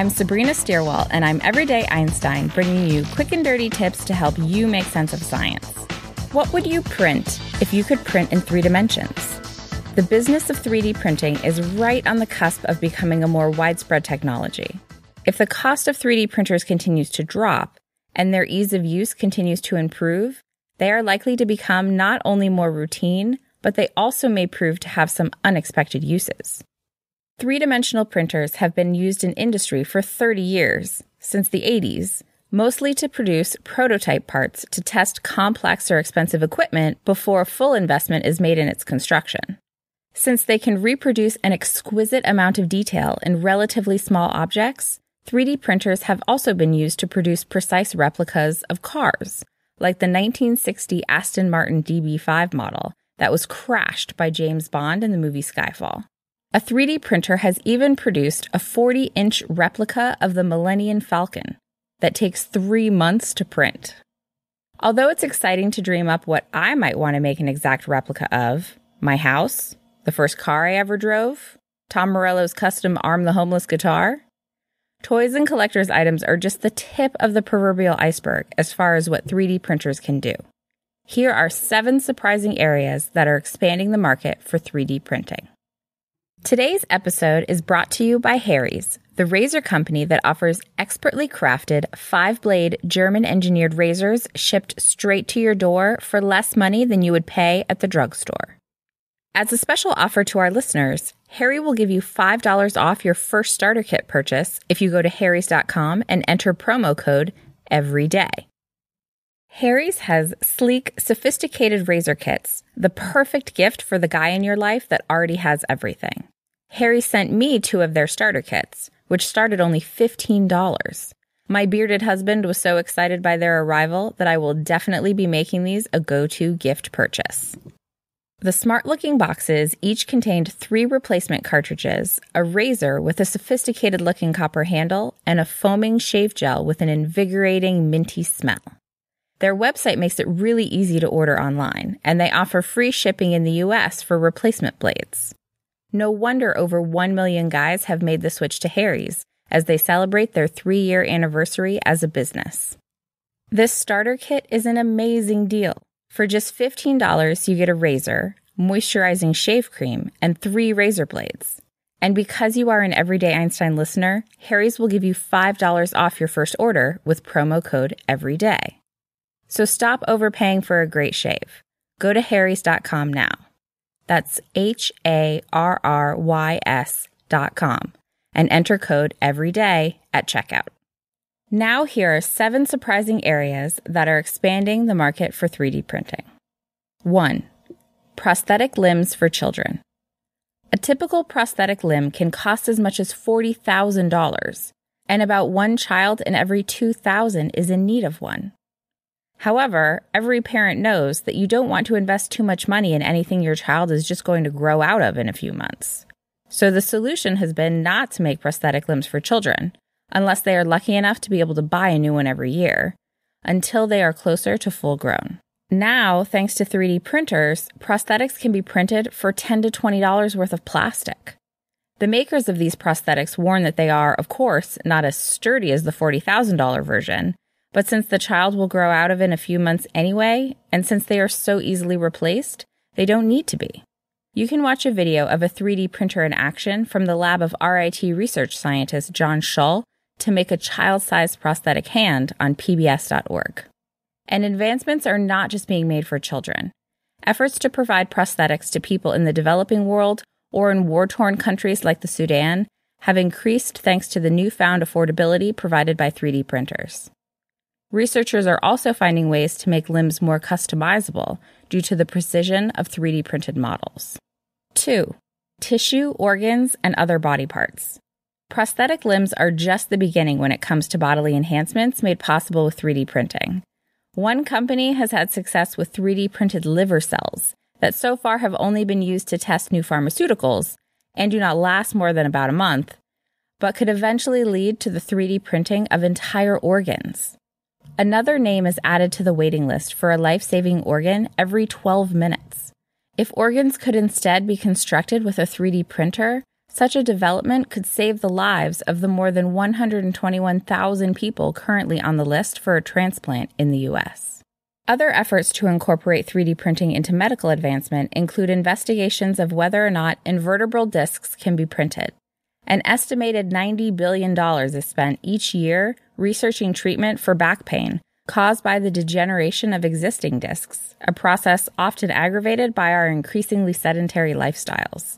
I'm Sabrina Stierwalt, and I'm Everyday Einstein, bringing you quick and dirty tips to help you make sense of science. What would you print if you could print in three dimensions? The business of 3D printing is right on the cusp of becoming a more widespread technology. If the cost of 3D printers continues to drop and their ease of use continues to improve, they are likely to become not only more routine, but they also may prove to have some unexpected uses. Three dimensional printers have been used in industry for 30 years, since the 80s, mostly to produce prototype parts to test complex or expensive equipment before full investment is made in its construction. Since they can reproduce an exquisite amount of detail in relatively small objects, 3D printers have also been used to produce precise replicas of cars, like the 1960 Aston Martin DB5 model that was crashed by James Bond in the movie Skyfall. A 3D printer has even produced a 40 inch replica of the Millennium Falcon that takes three months to print. Although it's exciting to dream up what I might want to make an exact replica of my house, the first car I ever drove, Tom Morello's custom Arm the Homeless guitar, toys and collector's items are just the tip of the proverbial iceberg as far as what 3D printers can do. Here are seven surprising areas that are expanding the market for 3D printing. Today's episode is brought to you by Harry's, the razor company that offers expertly crafted five blade German engineered razors shipped straight to your door for less money than you would pay at the drugstore. As a special offer to our listeners, Harry will give you $5 off your first starter kit purchase if you go to harrys.com and enter promo code EVERYDAY. Harry's has sleek, sophisticated razor kits, the perfect gift for the guy in your life that already has everything. Harry sent me two of their starter kits, which started only $15. My bearded husband was so excited by their arrival that I will definitely be making these a go to gift purchase. The smart looking boxes each contained three replacement cartridges, a razor with a sophisticated looking copper handle, and a foaming shave gel with an invigorating minty smell. Their website makes it really easy to order online, and they offer free shipping in the US for replacement blades. No wonder over 1 million guys have made the switch to Harry's as they celebrate their three year anniversary as a business. This starter kit is an amazing deal. For just $15, you get a razor, moisturizing shave cream, and three razor blades. And because you are an Everyday Einstein listener, Harry's will give you $5 off your first order with promo code EVERYDAY. So stop overpaying for a great shave. Go to harrys.com now. That's H A R R Y S dot com and enter code EVERYDAY at checkout. Now, here are seven surprising areas that are expanding the market for 3D printing. 1. Prosthetic limbs for children. A typical prosthetic limb can cost as much as $40,000, and about one child in every 2,000 is in need of one. However, every parent knows that you don't want to invest too much money in anything your child is just going to grow out of in a few months. So the solution has been not to make prosthetic limbs for children, unless they are lucky enough to be able to buy a new one every year, until they are closer to full grown. Now, thanks to 3D printers, prosthetics can be printed for 10 to $20 worth of plastic. The makers of these prosthetics warn that they are, of course, not as sturdy as the $40,000 version, but since the child will grow out of it in a few months anyway, and since they are so easily replaced, they don't need to be. You can watch a video of a 3D printer in action from the lab of RIT research scientist Jon Schull to make a child sized prosthetic hand on PBS.org. And advancements are not just being made for children. Efforts to provide prosthetics to people in the developing world or in war torn countries like the Sudan have increased thanks to the newfound affordability provided by 3D printers. Researchers are also finding ways to make limbs more customizable due to the precision of 3D printed models. 2. Tissue, organs, and other body parts. Prosthetic limbs are just the beginning when it comes to bodily enhancements made possible with 3D printing. One company has had success with 3D printed liver cells that so far have only been used to test new pharmaceuticals and do not last more than about a month, but could eventually lead to the 3D printing of entire organs. Another name is added to the waiting list for a life saving organ every 12 minutes. If organs could instead be constructed with a 3D printer, such a development could save the lives of the more than 121,000 people currently on the list for a transplant in the US. Other efforts to incorporate 3D printing into medical advancement include investigations of whether or not invertebral discs can be printed. An estimated $90 billion is spent each year researching treatment for back pain caused by the degeneration of existing discs, a process often aggravated by our increasingly sedentary lifestyles.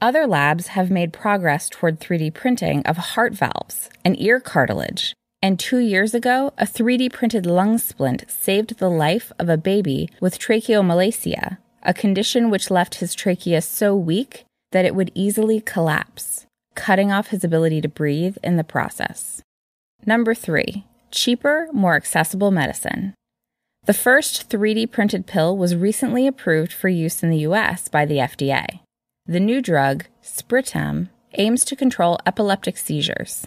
Other labs have made progress toward 3D printing of heart valves and ear cartilage. And two years ago, a 3D printed lung splint saved the life of a baby with tracheomalacia, a condition which left his trachea so weak that it would easily collapse, cutting off his ability to breathe in the process. Number three, cheaper, more accessible medicine. The first 3D printed pill was recently approved for use in the US by the FDA. The new drug, Spritam, aims to control epileptic seizures.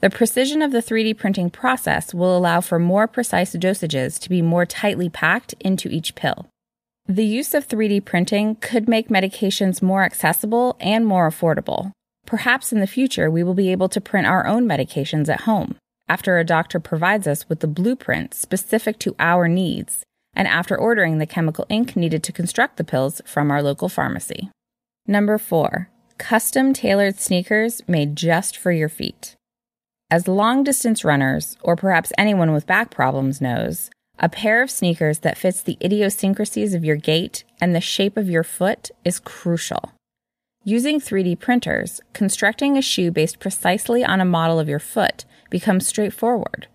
The precision of the 3D printing process will allow for more precise dosages to be more tightly packed into each pill. The use of 3D printing could make medications more accessible and more affordable. Perhaps in the future, we will be able to print our own medications at home after a doctor provides us with the blueprint specific to our needs and after ordering the chemical ink needed to construct the pills from our local pharmacy. Number four, custom tailored sneakers made just for your feet. As long distance runners, or perhaps anyone with back problems knows, a pair of sneakers that fits the idiosyncrasies of your gait and the shape of your foot is crucial. Using 3D printers, constructing a shoe based precisely on a model of your foot becomes straightforward.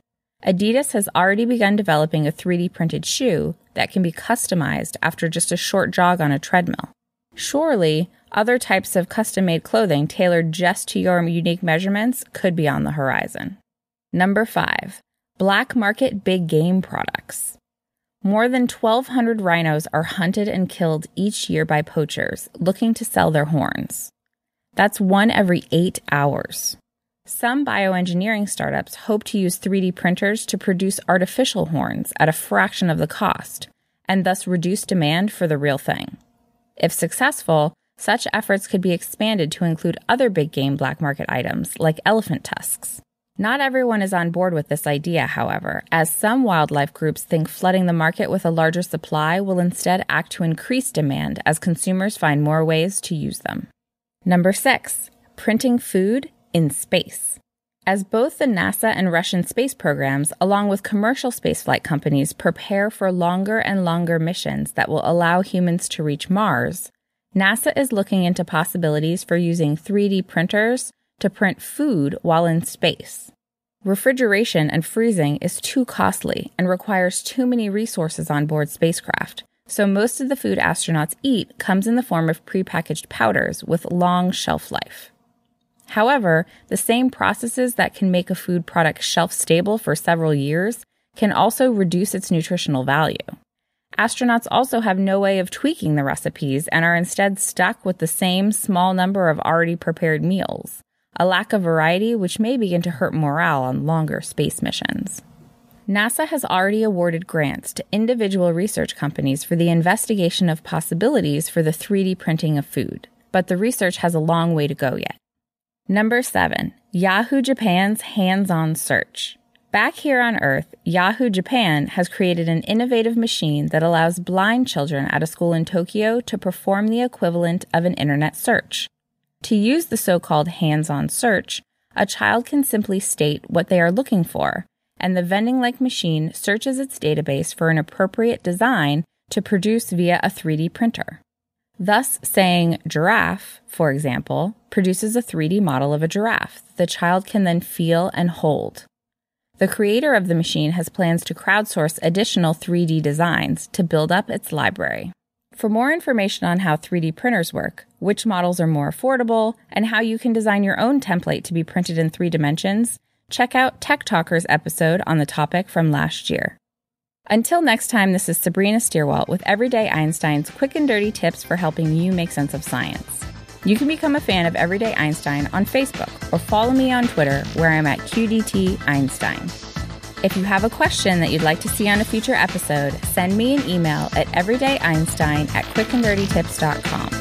Adidas has already begun developing a 3D printed shoe that can be customized after just a short jog on a treadmill. Surely, other types of custom made clothing tailored just to your unique measurements could be on the horizon. Number five, black market big game products. More than 1,200 rhinos are hunted and killed each year by poachers looking to sell their horns. That's one every eight hours. Some bioengineering startups hope to use 3D printers to produce artificial horns at a fraction of the cost and thus reduce demand for the real thing. If successful, such efforts could be expanded to include other big game black market items like elephant tusks. Not everyone is on board with this idea, however, as some wildlife groups think flooding the market with a larger supply will instead act to increase demand as consumers find more ways to use them. Number six, printing food in space. As both the NASA and Russian space programs, along with commercial spaceflight companies, prepare for longer and longer missions that will allow humans to reach Mars, NASA is looking into possibilities for using 3D printers to print food while in space. Refrigeration and freezing is too costly and requires too many resources on board spacecraft, so most of the food astronauts eat comes in the form of prepackaged powders with long shelf life. However, the same processes that can make a food product shelf stable for several years can also reduce its nutritional value. Astronauts also have no way of tweaking the recipes and are instead stuck with the same small number of already prepared meals, a lack of variety which may begin to hurt morale on longer space missions. NASA has already awarded grants to individual research companies for the investigation of possibilities for the 3D printing of food, but the research has a long way to go yet. Number seven, Yahoo Japan's hands on search. Back here on Earth, Yahoo Japan has created an innovative machine that allows blind children at a school in Tokyo to perform the equivalent of an internet search. To use the so called hands on search, a child can simply state what they are looking for, and the vending like machine searches its database for an appropriate design to produce via a 3D printer. Thus, saying giraffe, for example, produces a 3D model of a giraffe the child can then feel and hold. The creator of the machine has plans to crowdsource additional 3D designs to build up its library. For more information on how 3D printers work, which models are more affordable, and how you can design your own template to be printed in three dimensions, check out Tech Talker's episode on the topic from last year. Until next time, this is Sabrina Stierwalt with Everyday Einstein's quick and dirty tips for helping you make sense of science. You can become a fan of Everyday Einstein on Facebook or follow me on Twitter where I'm at QDT Einstein. If you have a question that you'd like to see on a future episode, send me an email at everydayeinstein at quickanddirtytips.com.